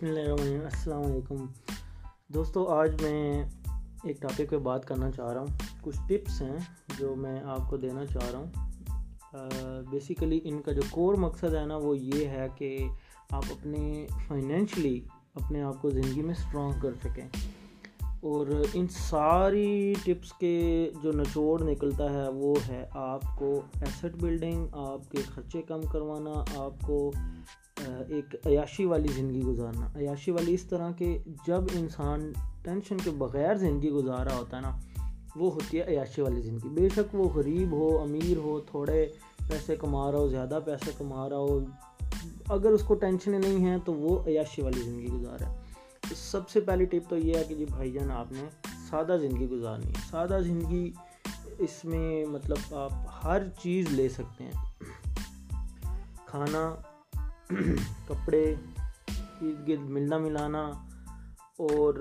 بسم اللہ الرحمن الرحیم، السلام علیکم۔ دوستو، آج میں ایک ٹاپک پہ بات کرنا چاہ رہا ہوں۔ کچھ ٹپس ہیں جو میں آپ کو دینا چاہ رہا ہوں۔ بیسیکلی ان کا جو کور مقصد ہے نا، وہ یہ ہے کہ آپ اپنے فائنینشلی اپنے آپ کو زندگی میں اسٹرانگ کر سکیں۔ اور ان ساری ٹپس کے جو نچوڑ نکلتا ہے، وہ ہے آپ کو ایسٹ بلڈنگ آپ کے خرچے کم کروانا، آپ کو ایک عیاشی والی زندگی گزارنا۔ عیاشی والی اس طرح کہ جب انسان ٹینشن کے بغیر زندگی گزار رہا ہوتا ہے نا، وہ ہوتی ہے عیاشی والی زندگی۔ بے شک وہ غریب ہو، امیر ہو، تھوڑے پیسے کما رہا ہو، زیادہ پیسے کما رہا ہو، اگر اس کو ٹینشنیں نہیں ہیں تو وہ عیاشی والی زندگی گزار ہے۔ سب سے پہلی ٹپ تو یہ ہے کہ جی بھائی جان، آپ نے سادہ زندگی گزارنی ہے۔ سادہ زندگی اس میں مطلب آپ ہر چیز لے سکتے ہیں۔ کھانا کپڑے ارد گرد ملنا ملانا اور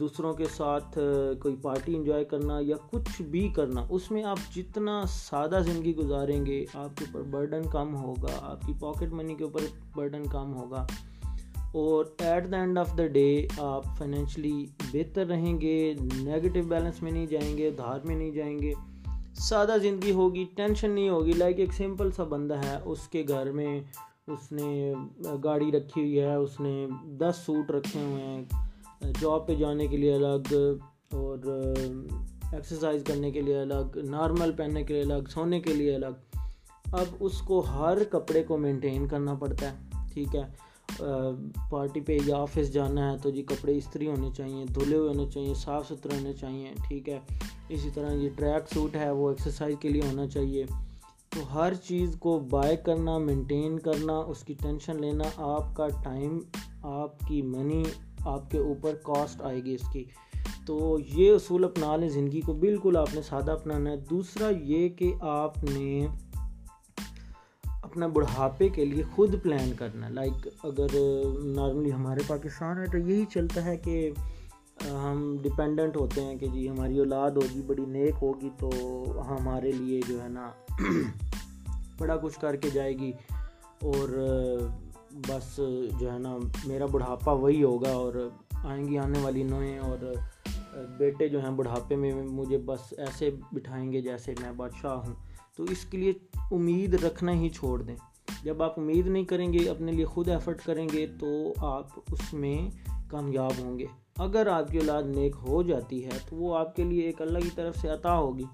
دوسروں کے ساتھ کوئی پارٹی انجوائے کرنا یا کچھ بھی کرنا، اس میں آپ جتنا سادہ زندگی گزاریں گے، آپ کے اوپر برڈن کم ہوگا، آپ کی پاکٹ منی کے اوپر برڈن کم ہوگا اور at the end of the day آپ فائنینشلی بہتر رہیں گے، نگیٹو بیلنس میں نہیں جائیں گے، دھار میں نہیں جائیں گے، سادہ زندگی ہوگی، ٹینشن نہیں ہوگی، لائک ایک سمپل سا بندہ ہے، اس کے گھر میں اس نے گاڑی رکھی ہوئی ہے، اس نے دس سوٹ رکھے ہوئے ہیں، جاب پہ جانے کے لیے الگ، اور ایکسرسائز کرنے کے لیے الگ نارمل پہننے کے لیے الگ، سونے کے لیے الگ۔ اب اس کو ہر کپڑے کو مینٹین کرنا پڑتا ہے، ٹھیک ہے۔ پارٹی پہ یا آفس جانا ہے تو جی کپڑے استری ہونے چاہیے، دھلے ہوئے ہونے چاہیے، صاف ستھرے ہونے چاہیے، ٹھیک ہے۔ اسی طرح یہ ٹریک سوٹ ہے، وہ ایکسرسائز کے لیے ہونا چاہیے۔ تو ہر چیز کو بائی کرنا مینٹین کرنا، اس کی ٹینشن لینا، آپ کا ٹائم آپ کی منی آپ کے اوپر کاسٹ آئے گی اس کی۔ تو یہ اصول اپنا لیں زندگی کو بالکل آپ نے سادہ اپنانا ہے۔ دوسرا یہ کہ آپ نے اپنا بڑھاپے کے لیے خود پلان کرنا۔ لائک اگر نارملی ہمارے پاکستان ہے تو یہی چلتا ہے کہ ہم ڈپینڈنٹ ہوتے ہیں کہ جی ہماری اولاد ہوگی، بڑی نیک ہوگی، تو ہمارے لیے جو ہے نا بڑا کچھ کر کے جائے گی اور بس جو ہے نا میرا بڑھاپا وہی ہوگا اور آئیں گی آنے والی نویں اور بیٹے جو ہیں بڑھاپے میں مجھے بس ایسے بٹھائیں گے جیسے میں بادشاہ ہوں۔ تو اس کے لیے امید رکھنا ہی چھوڑ دیں۔ جب آپ امید نہیں کریں گے، اپنے لیے خود ایفرٹ کریں گے، تو آپ اس میں کامیاب ہوں گے۔ اگر آپ کی اولاد نیک ہو جاتی ہے، تو وہ آپ کے لیے ایک اللہ کی طرف سے عطا ہوگی۔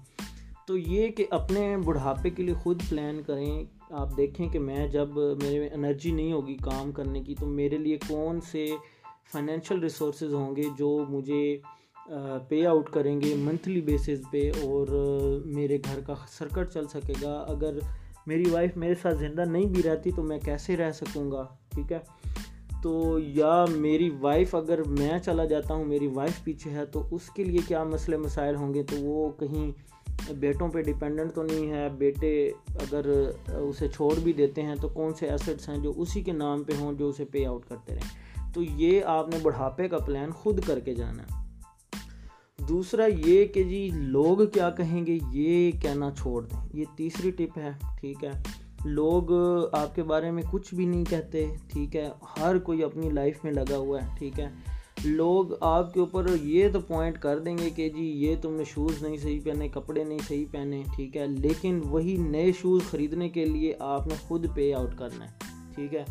تو یہ کہ اپنے بڑھاپے کے لیے خود پلان کریں، آپ دیکھیں کہ میں جب میرے میں انرجی نہیں ہوگی کام کرنے کی، تو میرے لیے کون سے فائنینشیل ریسورسز ہوں گے جو مجھے پے آؤٹ کریں گے منتھلی بیسز پہ اور میرے گھر کا سرکٹ چل سکے گا۔ اگر میری وائف میرے ساتھ زندہ نہیں بھی رہتی تو میں کیسے رہ سکوں گا؟ ٹھیک ہے؟ تو یا میری وائف اگر میں چلا جاتا ہوں، میری وائف پیچھے ہے، تو اس کے لیے کیا مسئلے مسائل ہوں گے؟ تو وہ کہیں بیٹوں پہ ڈیپینڈنٹ تو نہیں ہے، بیٹے اگر اسے چھوڑ بھی دیتے ہیں، تو کون سے ایسٹس ہیں جو اسی کے نام پہ ہوں جو اسے پے آؤٹ کرتے رہیں؟ تو یہ آپ نے بڑھاپے کا پلان خود کر کے جانا ہے۔ دوسرا یہ کہ جی لوگ کیا کہیں گے؟ یہ کہنا چھوڑ دیں۔ یہ تیسری ٹپ ہے، ٹھیک ہے۔ لوگ آپ کے بارے میں کچھ بھی نہیں کہتے، ٹھیک ہے؟ ہر کوئی اپنی لائف میں لگا ہوا ہے، ٹھیک ہے؟ لوگ آپ کے اوپر یہ تو پوائنٹ کر دیں گے کہ جی یہ تم نے شوز نہیں صحیح پہنے، کپڑے نہیں صحیح پہنے، ٹھیک ہے؟ لیکن وہی نئے شوز خریدنے کے لیے آپ نے خود پے آؤٹ کرنا ہے، ٹھیک ہے؟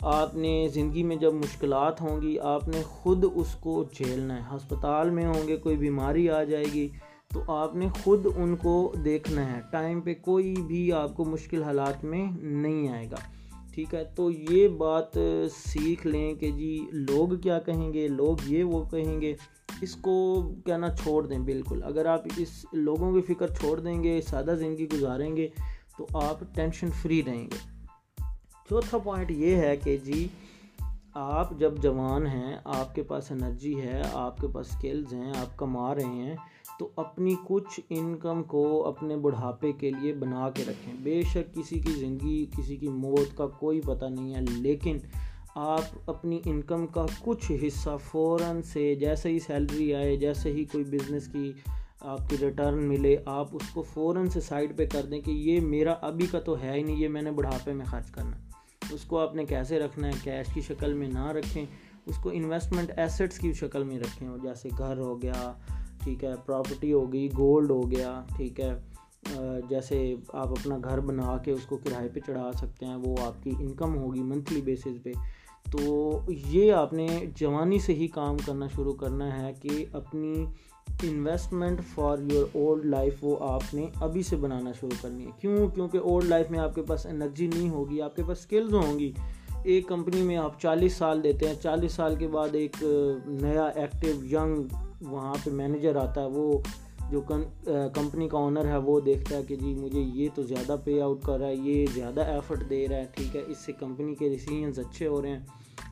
آپ نے زندگی میں جب مشکلات ہوں گی، آپ نے خود اس کو جھیلنا ہے۔ ہسپتال میں ہوں گے، کوئی بیماری آ جائے گی تو آپ نے خود ان کو دیکھنا ہے۔ ٹائم پہ کوئی بھی آپ کو مشکل حالات میں نہیں آئے گا۔ ٹھیک ہے، تو یہ بات سیکھ لیں کہ جی لوگ کیا کہیں گے؟ لوگ یہ وہ کہیں گے۔ اس کو کہنا چھوڑ دیں، بالکل۔ اگر آپ اس لوگوں کی فکر چھوڑ دیں گے، سادہ زندگی گزاریں گے، تو آپ ٹینشن فری رہیں گے۔ چوتھا پوائنٹ یہ ہے کہ جی آپ جب جوان ہیں، آپ کے پاس انرجی ہے، آپ کے پاس سکلز ہیں، آپ کما رہے ہیں تو اپنی کچھ انکم کو اپنے بڑھاپے کے لیے بنا کے رکھیں۔ بے شک کسی کی زندگی، کسی کی موت کا کوئی پتہ نہیں ہے، لیکن آپ اپنی انکم کا کچھ حصہ فوراً سے جیسے ہی سیلری آئے، جیسے ہی کوئی بزنس کی آپ کی ریٹرن ملے، آپ اس کو فوراً سے سائڈ پہ کر دیں کہ یہ میرا ابھی کا تو ہے ہی نہیں، یہ میں نے بڑھاپے میں خرچ کرنا اس کو آپ نے کیسے رکھنا ہے؟ کیش کی شکل میں نہ رکھیں، اس کو انویسٹمنٹ ایسٹس کی شکل میں رکھیں۔ جیسے گھر ہو گیا ٹھیک ہے پراپرٹی ہو گئی گولڈ ہو گیا، ٹھیک ہے۔ جیسے آپ اپنا گھر بنا کے اس کو کرائے پہ چڑھا سکتے ہیں، وہ آپ کی انکم ہوگی منتھلی بیسس پہ۔ تو یہ آپ نے جوانی سے ہی کام کرنا شروع کرنا ہے کہ اپنی investment for your old life وہ آپ نے ابھی سے بنانا شروع کرنی ہے۔ کیوں؟ کیونکہ اولڈ لائف میں آپ کے پاس انرجی نہیں ہوگی، آپ کے پاس اسکلز ہوں گی۔ ایک کمپنی میں آپ چالیس سال دیتے ہیں، چالیس سال کے بعد ایک نیا ایکٹیو ینگ وہاں پہ مینیجر آتا ہے، وہ جو کمپنی کا آنر ہے، وہ دیکھتا ہے کہ جی مجھے یہ تو زیادہ پے آؤٹ کر رہا ہے، یہ زیادہ ایفرٹ دے رہا ہے، ٹھیک ہے، اس سے کمپنی کے ڈیسیجنز اچھے ہو رہے ہیں۔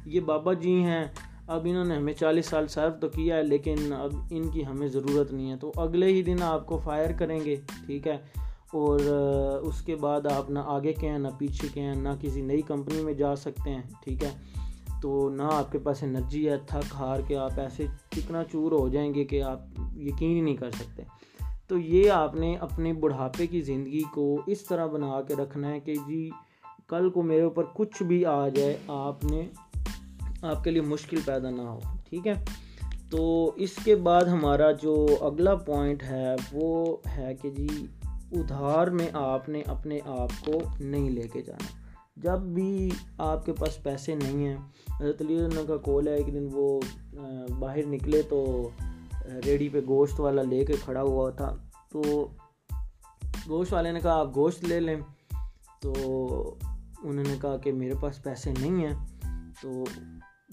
یہ بابا جی ہیں، اب انہوں نے ہمیں چالیس سال سرو تو کیا ہے، لیکن اب ان کی ہمیں ضرورت نہیں ہے۔ تو اگلے ہی دن آپ کو فائر کریں گے، ٹھیک ہے۔ اور اس کے بعد آپ نہ آگے کے ہیں نہ پیچھے کے ہیں نہ کسی نئی کمپنی میں جا سکتے ہیں، ٹھیک ہے۔ تو نہ آپ کے پاس انرجی ہے، تھک ہار کے آپ ایسے چکنا چور ہو جائیں گے کہ آپ یقین ہی نہیں کر سکتے۔ تو یہ آپ نے اپنے بڑھاپے کی زندگی کو اس طرح بنا کے رکھنا ہے کہ جی کل کو میرے اوپر کچھ بھی آ جائے، آپ نے، آپ کے لیے مشکل پیدا نہ ہو، ٹھیک ہے؟ تو اس کے بعد ہمارا جو اگلا پوائنٹ ہے، وہ ہے کہ جی ادھار میں آپ نے اپنے آپ کو نہیں لے کے جانا۔ جب بھی آپ کے پاس پیسے نہیں ہیں، حضرت علی اللہ کا کول ہے، ایک دن وہ باہر نکلے تو ریڈی پہ گوشت والا لے کے کھڑا ہوا تھا۔ تو گوشت والے نے کہا، آپ گوشت لے لیں۔ تو انہوں نے کہا کہ میرے پاس پیسے نہیں ہیں۔ تو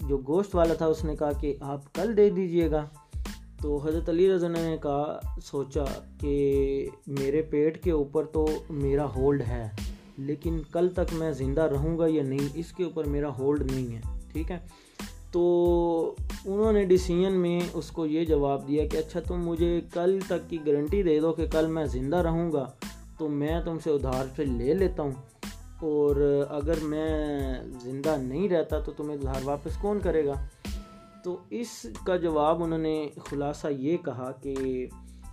جو گوشت والا تھا، اس نے کہا کہ آپ کل دے دیجیے گا۔ تو حضرت علی رضا نے کہا، سوچا کہ میرے پیٹ کے اوپر تو میرا ہولڈ ہے۔ لیکن کل تک میں زندہ رہوں گا یا نہیں، اس کے اوپر میرا ہولڈ نہیں ہے، ٹھیک ہے؟ تو انہوں نے ڈیسیجن میں اس کو یہ جواب دیا کہ اچھا تم مجھے کل تک کی گارنٹی دے دو کہ کل میں زندہ رہوں گا، تو میں تم سے ادھار پہ لے لیتا ہوں۔ اور اگر میں زندہ نہیں رہتا تو تمہیں ادھار واپس کون کرے گا؟ تو اس کا جواب انہوں نے خلاصہ یہ کہا کہ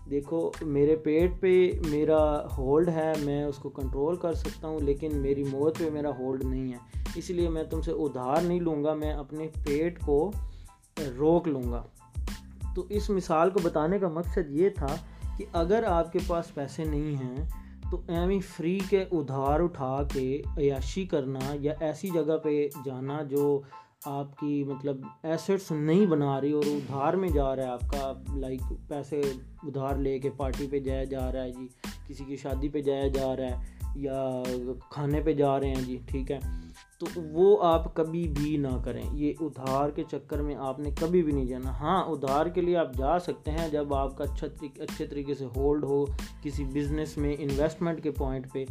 دیکھو، میرے پیٹ پہ میرا ہولڈ ہے، میں اس کو کنٹرول کر سکتا ہوں، لیکن میری موت پہ میرا ہولڈ نہیں ہے۔ اس لیے میں تم سے ادھار نہیں لوں گا، میں اپنے پیٹ کو روک لوں گا۔ تو اس مثال کو بتانے کا مقصد یہ تھا کہ اگر آپ کے پاس پیسے نہیں ہیں، تو ایویں فری کے ادھار اٹھا کے عیاشی کرنا یا ایسی جگہ پہ جانا جو آپ کی مطلب ایسٹس نہیں بنا رہی اور ادھار میں جا رہا ہے آپ کا لائک پیسے ادھار لے کے پارٹی پہ جایا جا رہا ہے جی کسی کی شادی پہ جایا جا رہا ہے یا کھانے پہ جا رہے ہیں جی ٹھیک ہے۔ تو وہ آپ کبھی بھی نہ کریں۔ یہ ادھار کے چکر میں آپ نے کبھی بھی نہیں جانا۔ ہاں ادھار کے لیے آپ جا سکتے ہیں جب آپ کا اچھا اچھے طریقے سے ہولڈ ہو کسی بزنس میں انویسٹمنٹ کے پوائنٹ پہ۔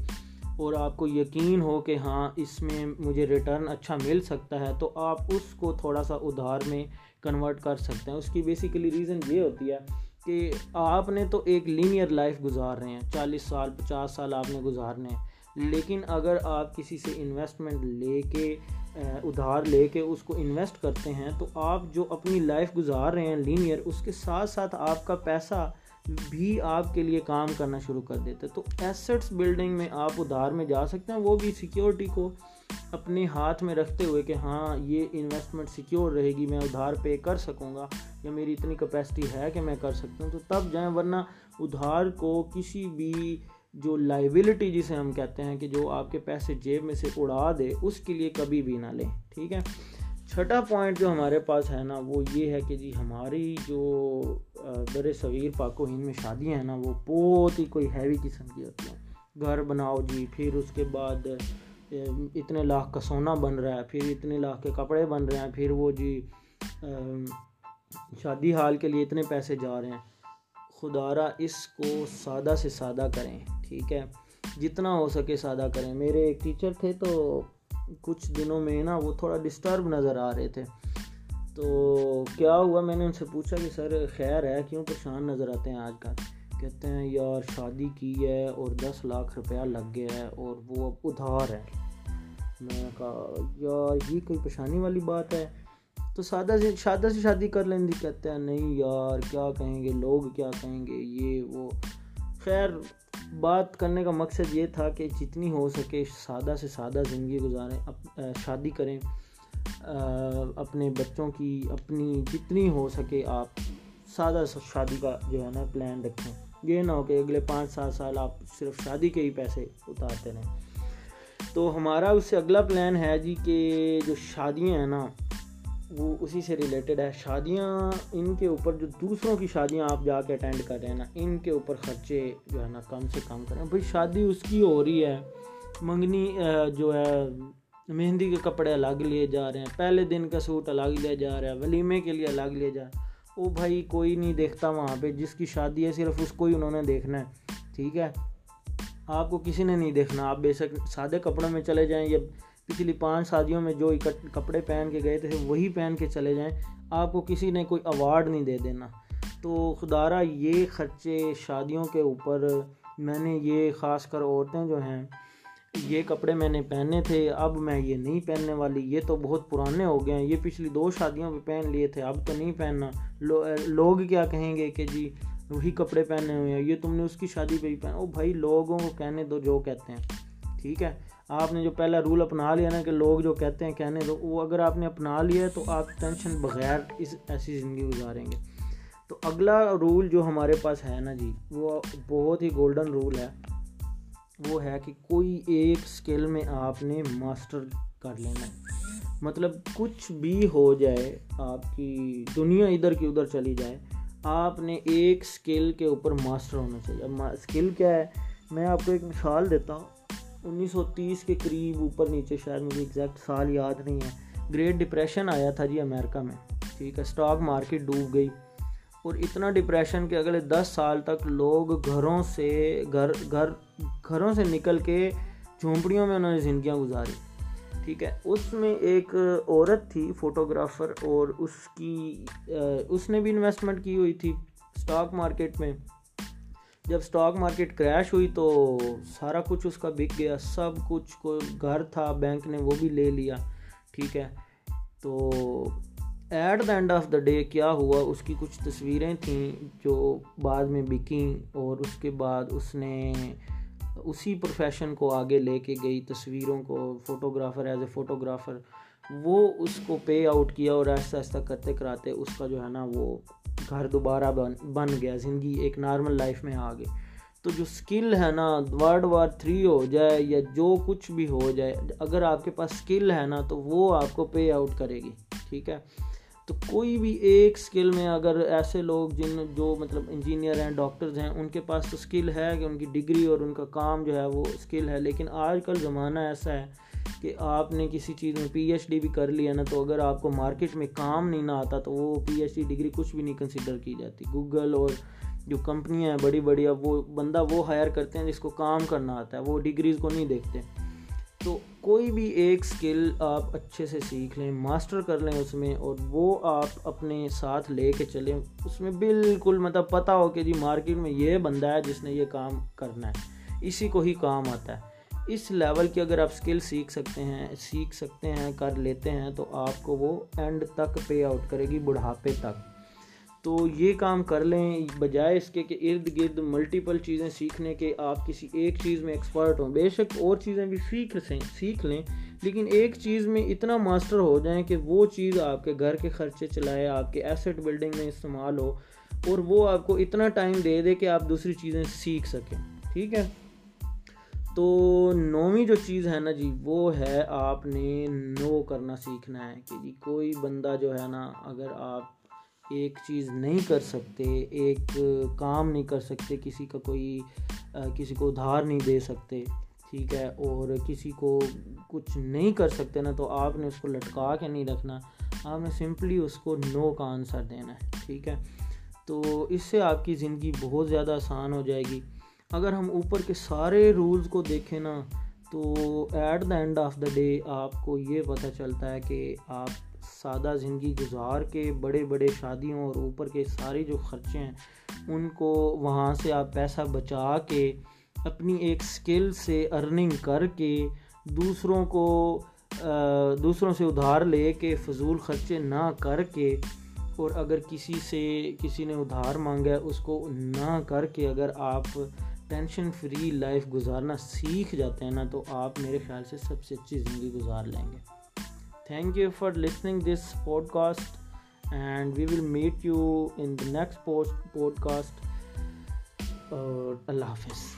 اور آپ کو یقین ہو کہ ہاں اس میں مجھے ریٹرن اچھا مل سکتا ہے، تو آپ اس کو تھوڑا سا ادھار میں کنورٹ کر سکتے ہیں۔ اس کی بیسیکلی ریزن یہ ہوتی ہے کہ آپ نے تو ایک لینئر لائف گزار رہے ہیں۔ چالیس سال، پچاس سال آپ نے گزارنے ہیں۔ لیکن اگر آپ کسی سے انویسٹمنٹ لے کے ادھار لے کے اس کو انویسٹ کرتے ہیں، تو آپ جو اپنی لائف گزار رہے ہیں لینئر اس کے ساتھ ساتھ آپ کا پیسہ بھی آپ کے لیے کام کرنا شروع کر دیتے تو ایسٹس بلڈنگ میں آپ ادھار میں جا سکتے ہیں، وہ بھی سیکیورٹی کو اپنے ہاتھ میں رکھتے ہوئے کہ ہاں یہ انویسٹمنٹ سیکیور رہے گی، میں ادھار پے کر سکوں گا یا میری اتنی کیپیسٹی ہے کہ میں کر سکتا ہوں۔ تو تب جائیں، ورنہ ادھار کو کسی بھی جو لائبلٹی جسے ہم کہتے ہیں کہ جو آپ کے پیسے جیب میں سے اڑا دے، اس کے لیے کبھی بھی نہ لیں۔ ٹھیک ہے؟ چھٹا پوائنٹ جو ہمارے پاس ہے نا، وہ یہ ہے کہ جی ہماری جو در صغیر پاک و ہند میں شادیاں ہیں نا، وہ بہت ہی کوئی ہیوی قسم کی ہوتی ہیں۔ گھر بناؤ جی پھر اس کے بعد اتنے لاکھ کا سونا بن رہا ہے، پھر اتنے لاکھ کے کپڑے بن رہے ہیں، پھر وہ جی شادی حال کے لیے اتنے پیسے جا رہے ہیں۔ خدارہ اس کو سادہ سے سادہ کریں، ٹھیک ہے؟ جتنا ہو سکے سادہ کریں۔ میرے ایک ٹیچر تھے تو کچھ دنوں میں نا وہ تھوڑا ڈسٹرب نظر آ رہے تھے۔ تو کیا ہوا؟ میں نے ان سے پوچھا کہ سر خیر ہے، کیوں پریشان نظر آتے ہیں آج کل؟ کہتے ہیں، یار شادی کی ہے اور دس لاکھ روپیہ لگ گیا ہے اور وہ اب ادھار ہے۔ میں نے کہا، یار یہ کوئی پریشانی والی بات ہے؟ تو سادہ سے شادہ سے شادی کر لیں گے۔ کہتے ہیں، نہیں یار، کیا کہیں گے؟ لوگ کیا کہیں گے؟ یہ وہ۔ خیر، بات کرنے کا مقصد یہ تھا کہ جتنی ہو سکے سادہ سے سادہ زندگی گزاریں شادی کریں اپنے بچوں کی، اپنی جتنی ہو سکے آپ سادہ شادی کا جو ہے نا پلان رکھیں۔ یہ نہ ہو کہ اگلے پانچ سات سال آپ صرف شادی کے ہی پیسے اتارتے رہیں۔ تو ہمارا اس سے اگلا پلان ہے جی کہ جو شادیاں ہیں نا وہ اسی سے ریلیٹڈ ہے۔ شادیاں ان کے اوپر جو دوسروں کی شادیاں آپ جا کے اٹینڈ کر رہے ہیں نا، ان کے اوپر خرچے جو ہے نا کم سے کم کریں۔ بھائی شادی اس کی ہو رہی ہے۔ منگنی جو ہے، مہندی کے کپڑے الگ لیے جا رہے ہیں۔ پہلے دن کا سوٹ الگ لیا جا رہا ہے۔ ولیمے کے لیے الگ لیا جا رہا ہے۔ وہ بھائی کوئی نہیں دیکھتا وہاں پہ۔ جس کی شادی ہے، صرف اس کو ہی انہوں نے دیکھنا ہے۔ ٹھیک ہے؟ آپ کو کسی نے نہیں دیکھنا۔ آپ بے شک سادے کپڑوں میں چلے جائیں یا پچھلی پانچ شادیوں میں جو کپڑے پہن کے گئے تھے، وہی پہن کے چلے جائیں۔ آپ کو کسی نے کوئی ایوارڈ نہیں دے دینا۔ تو خدارہ یہ خرچے شادیوں کے اوپر میں نے یہ خاص کر عورتیں جو ہیں، یہ کپڑے میں نے پہنے تھے، اب میں یہ نہیں پہننے والی۔ یہ تو بہت پرانے ہو گئے ہیں۔ یہ پچھلی دو شادیوں پہ پہن لیے تھے، اب تو نہیں پہننا۔ لوگ کیا کہیں گے کہ جی وہی کپڑے پہنے ہوئے ہیں، یہ تم نے اس کی شادی پہ ہی پہنا۔ او بھائی، لوگوں کو کہنے دو جو کہتے ہیں۔ ٹھیک ہے؟ آپ نے جو پہلا رول اپنا لیا نا کہ لوگ جو کہتے ہیں کہنے دو، وہ اگر آپ نے اپنا لیا ہے تو آپ ٹینشن بغیر اس ایسی زندگی گزاریں گے۔ تو اگلا رول جو ہمارے پاس ہے نا جی وہ بہت ہی گولڈن رول ہے۔ وہ ہے کہ کوئی ایک سکل میں آپ نے ماسٹر کر لینا ہے۔ مطلب کچھ بھی ہو جائے، آپ کی دنیا ادھر کی ادھر چلی جائے، آپ نے ایک سکل کے اوپر ماسٹر ہونا چاہیے۔ اب سکل کیا ہے؟ میں آپ کو ایک مثال دیتا ہوں۔ انیس سو تیس کے قریب اوپر نیچے شاید مجھے ایگزیکٹ سال یاد نہیں ہے۔ گریٹ ڈپریشن آیا تھا جی امریکہ میں۔ ٹھیک ہے اسٹاک مارکیٹ ڈوب گئی۔ اور اتنا ڈپریشن کہ اگلے دس سال تک لوگ گھروں سے گھر گھر، گھروں سے نکل کے جھونپڑیوں میں انہوں نے زندگیاں گزاری۔ ٹھیک ہے، اس میں ایک عورت تھی فوٹوگرافر اور اس کی، اس نے بھی انویسٹمنٹ کی ہوئی تھی اسٹاک مارکیٹ میں۔ جب اسٹاک مارکیٹ کریش ہوئی تو سارا کچھ اس کا بک گیا، سب کچھ کو گھر تھا، بینک نے وہ بھی لے لیا، ٹھیک ہے۔ تو at the end of the day کیا ہوا؟ اس کی کچھ تصویریں تھیں جو بعد میں بکیں اور اس کے بعد اس نے اسی پروفیشن کو آگے لے کے گئی، تصویروں کو فوٹوگرافر ایز اے فوٹوگرافر وہ اس کو پے آؤٹ کیا اور ایسا ایسا کرتے کراتے اس کا جو ہے نا وہ گھر دوبارہ بن بن گیا، زندگی ایک نارمل لائف میں آ گئی تو جو سکل ہے نا ورلڈ وار تھری ہو جائے یا جو کچھ بھی ہو جائے، اگر آپ کے پاس سکل ہے نا، تو وہ آپ کو پے آؤٹ کرے گی، ٹھیک ہے؟ تو کوئی بھی ایک سکل میں اگر ایسے لوگ جن جو مطلب انجینئر ہیں ڈاکٹرز ہیں، ان کے پاس تو سکل ہے کہ ان کی ڈگری اور ان کا کام جو ہے وہ سکل ہے، لیکن آج کل زمانہ ایسا ہے کہ آپ نے کسی چیز میں پی ایچ ڈی بھی کر لیا نا، تو اگر آپ کو مارکیٹ میں کام نہیں نہ آتا، تو وہ پی ایچ ڈی ڈگری کچھ بھی نہیں کنسیڈر کی جاتی۔ گوگل اور جو کمپنیاں ہیں، بڑی بڑی، اب وہ بندہ وہ ہائر کرتے ہیں جس کو کام کرنا آتا ہے، وہ ڈگریز کو نہیں دیکھتے۔ تو کوئی بھی ایک سکل آپ اچھے سے سیکھ لیں ماسٹر کر لیں اس میں، اور وہ آپ اپنے ساتھ لے کے چلیں، اس میں بالکل مطلب پتہ ہو کہ جی مارکیٹ میں یہ بندہ ہے جس نے یہ کام کرنا ہے۔ اسی کو ہی کام آتا ہے۔ اس لیول کی اگر آپ سکل سیکھ سکتے ہیں، سیکھ سکتے ہیں، کر لیتے ہیں، تو آپ کو وہ اینڈ تک پے آؤٹ کرے گی، بڑھاپے تک۔ تو یہ کام کر لیں، بجائے اس کے کہ ارد گرد ملٹیپل چیزیں سیکھنے کے آپ کسی ایک چیز میں ایکسپرٹ ہوں۔ بے شک اور چیزیں بھی سیکھ سیں، سیکھ لیں، لیکن ایک چیز میں اتنا ماسٹر ہو جائیں کہ وہ چیز آپ کے گھر کے خرچے چلائے، آپ کے ایسٹ بلڈنگ میں استعمال ہو، اور وہ آپ کو اتنا ٹائم دے دے کہ آپ دوسری چیزیں سیکھ سکیں۔ ٹھیک ہے؟ تو نویں جو چیز ہے نا جی وہ ہے آپ نے نو کرنا سیکھنا ہے کہ جی کوئی بندہ جو ہے نا، اگر آپ ایک چیز نہیں کر سکتے، ایک کام نہیں کر سکتے، کسی کا کوئی کسی کو ادھار نہیں دے سکتے، ٹھیک ہے، اور کسی کو کچھ نہیں کر سکتے نا، تو آپ نے اس کو لٹکا کے نہیں رکھنا، آپ نے سمپلی اس کو نو کا آنسر دینا ہے، ٹھیک ہے؟ تو اس سے آپ کی زندگی بہت زیادہ آسان ہو جائے گی۔ اگر ہم اوپر کے سارے رولز کو دیکھیں نا، تو at the end of the day آپ کو یہ پتہ چلتا ہے کہ آپ سادہ زندگی گزار کے بڑے بڑے شادیوں اور اوپر کے سارے جو خرچے ہیں، ان کو وہاں سے آپ پیسہ بچا کے اپنی ایک سکل سے ارننگ کر کے دوسروں کو دوسروں سے ادھار لے کے فضول خرچے نہ کر کے، اور اگر کسی سے کسی نے ادھار مانگا ہے، اس کو نہ کر کے اگر آپ ٹینشن فری لائف گزارنا سیکھ جاتے ہیں نا، تو آپ میرے خیال سے سب سے اچھی زندگی گزار لیں گے۔ Thank you for listening this podcast and we will meet you in the next podcast اور اللہ حافظ۔